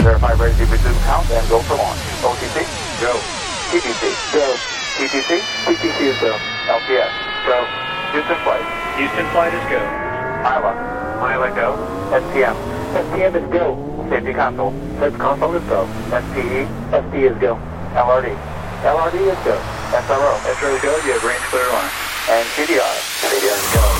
Verify ready to resume count and go for launch. OTC, go. TTC, go. TTC, TTC is go. LPS, go. Houston flight. Houston flight is go. Iowa, Iowa go. SPM, SPM is go. Safety console, Safety console is go. SPE, SPE is go. LRD, LRD is go. SRO, SRO is go. You have range clear line. And CDR, CDR is go.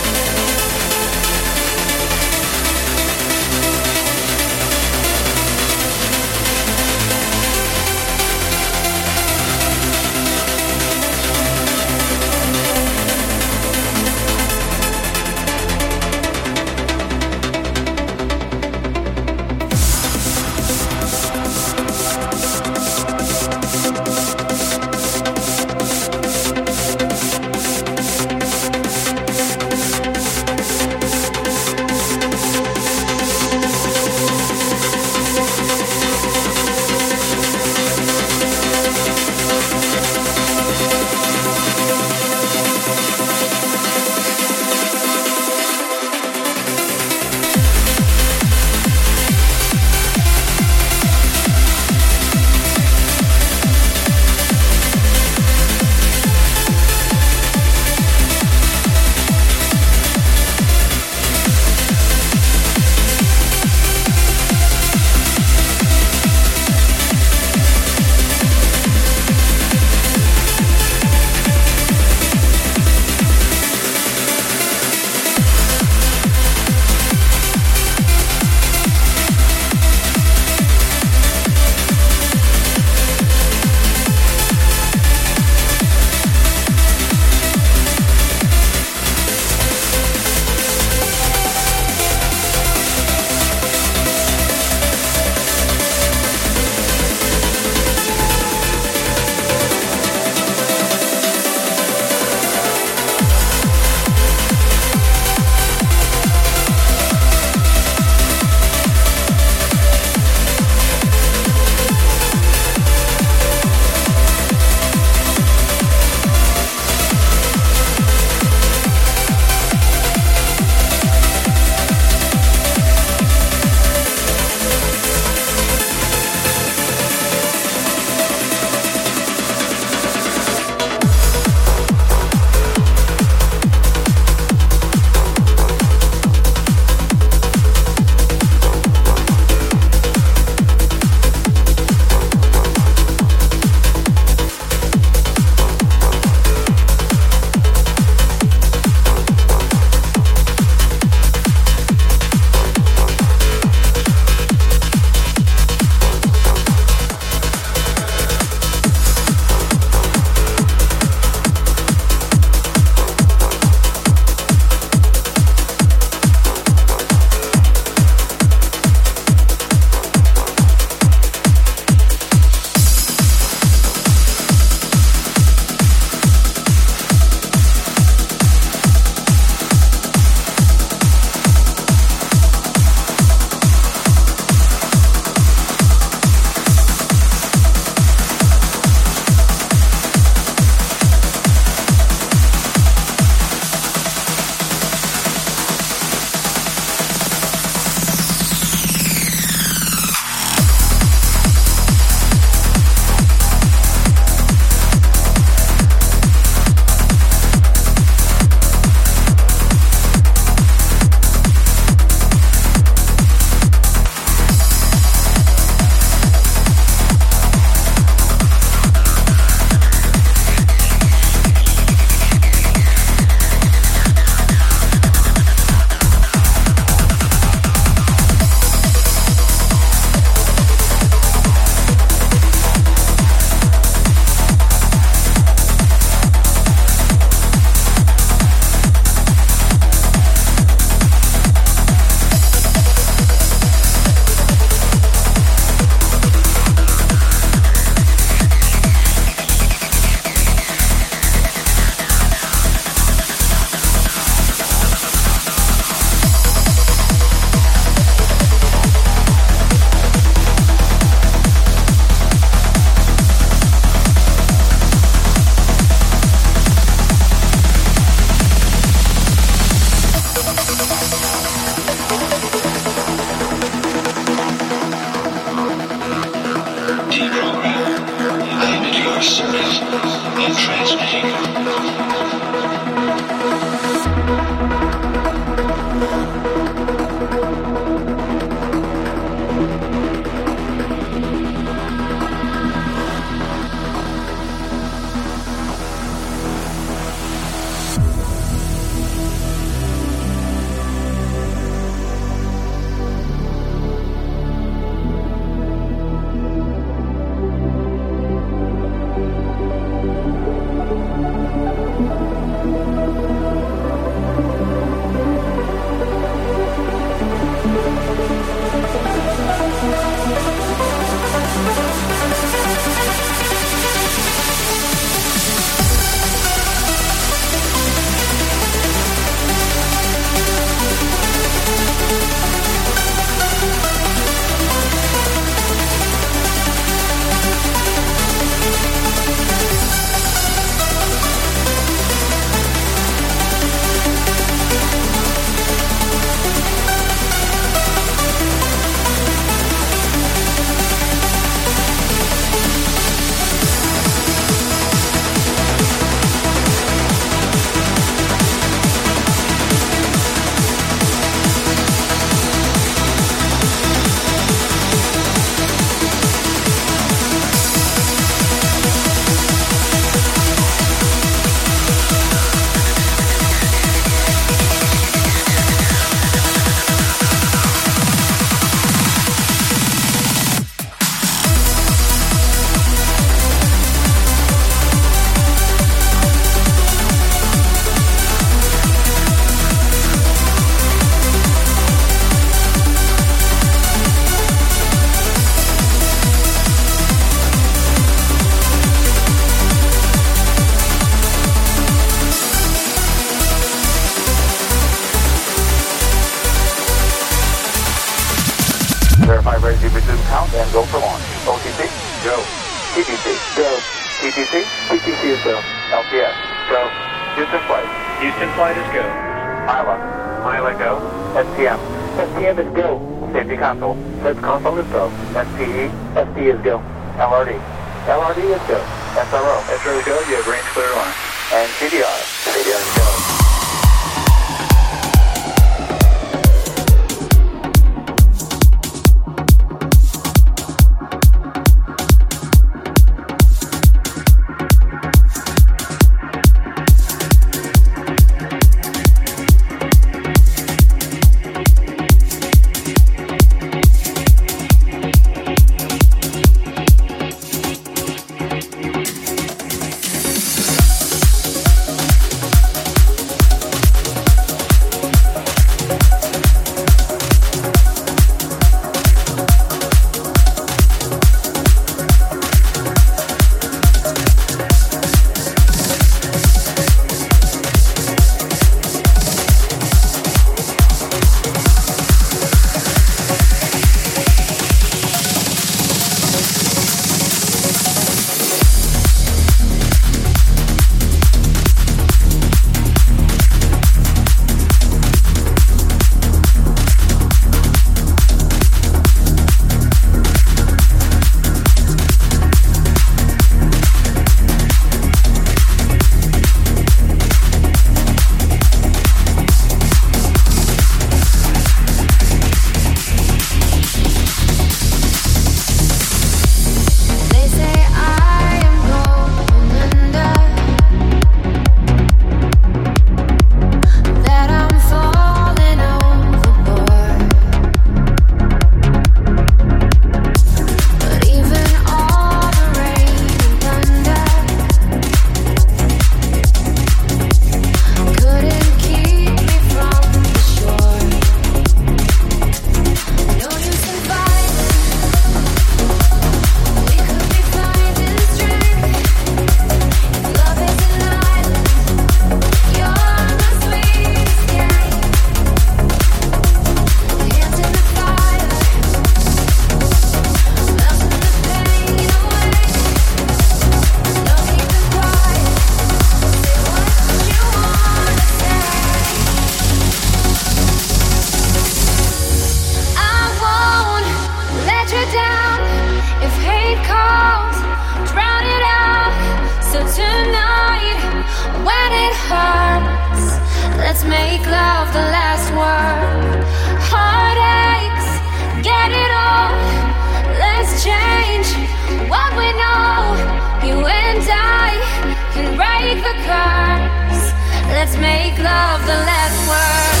Make love the last word.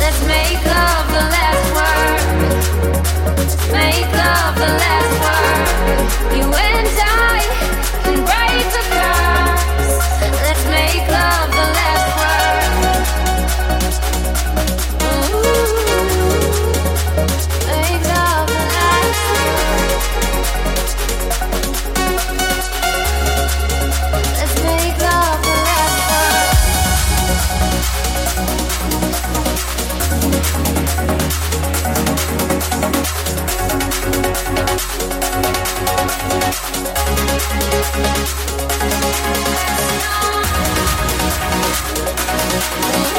Let's make love the last word. Make love the last word. You and I Thank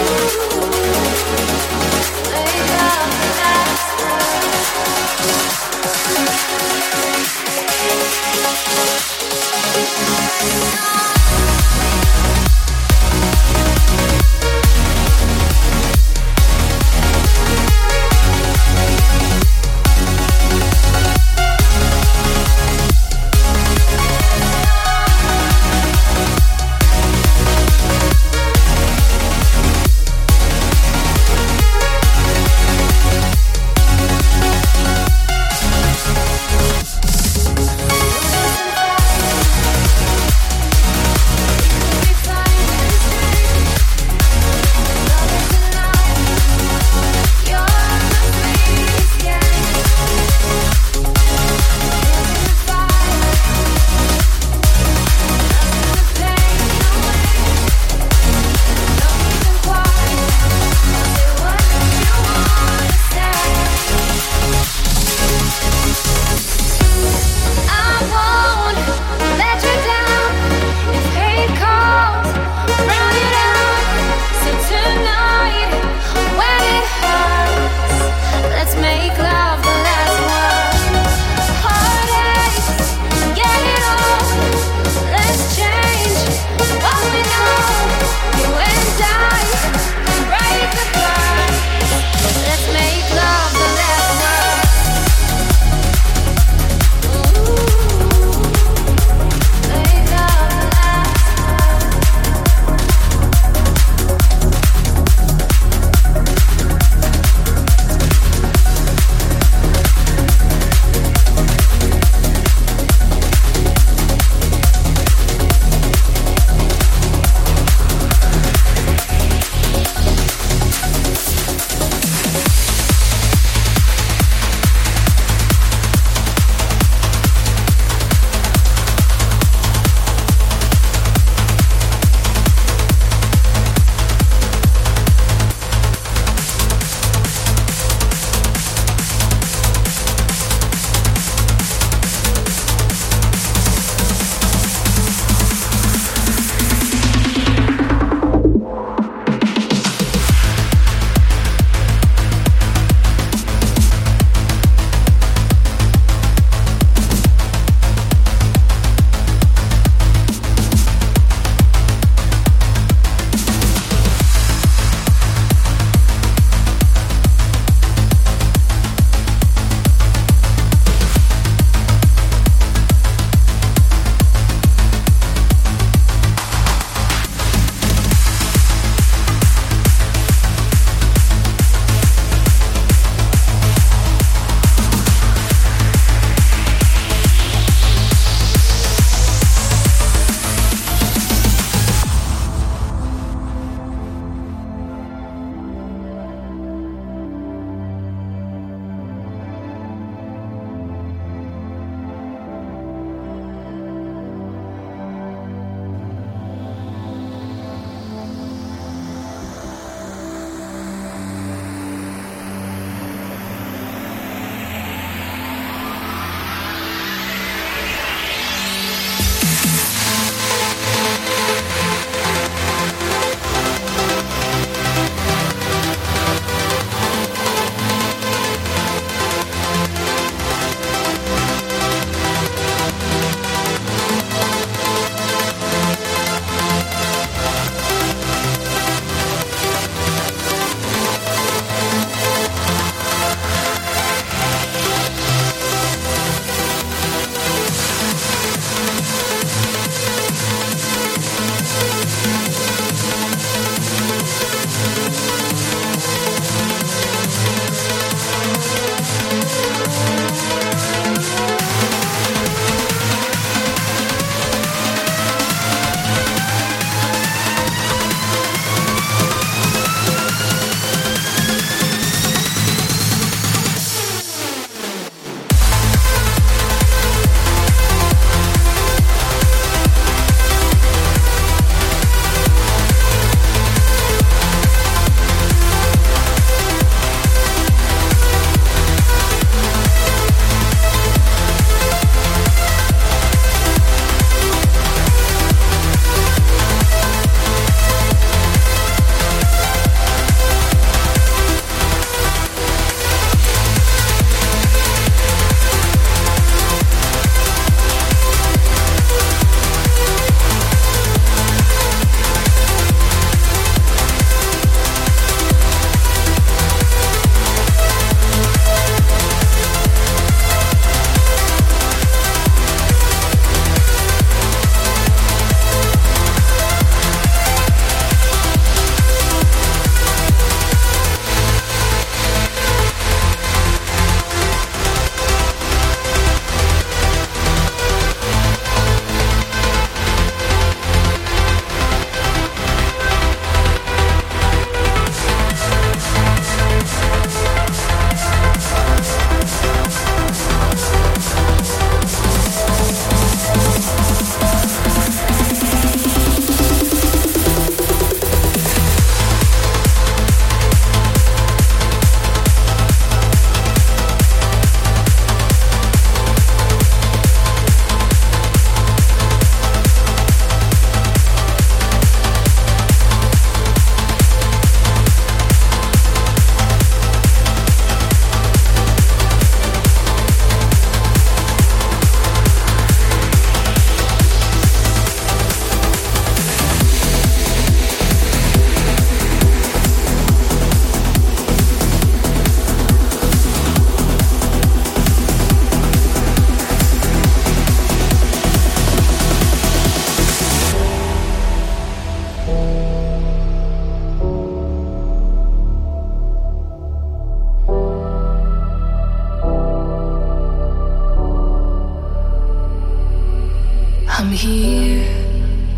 I'm here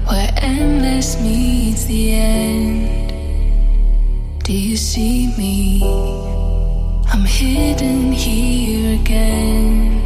where endless meets the end. Do you see me? I'm hidden here again.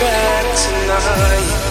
Back tonight.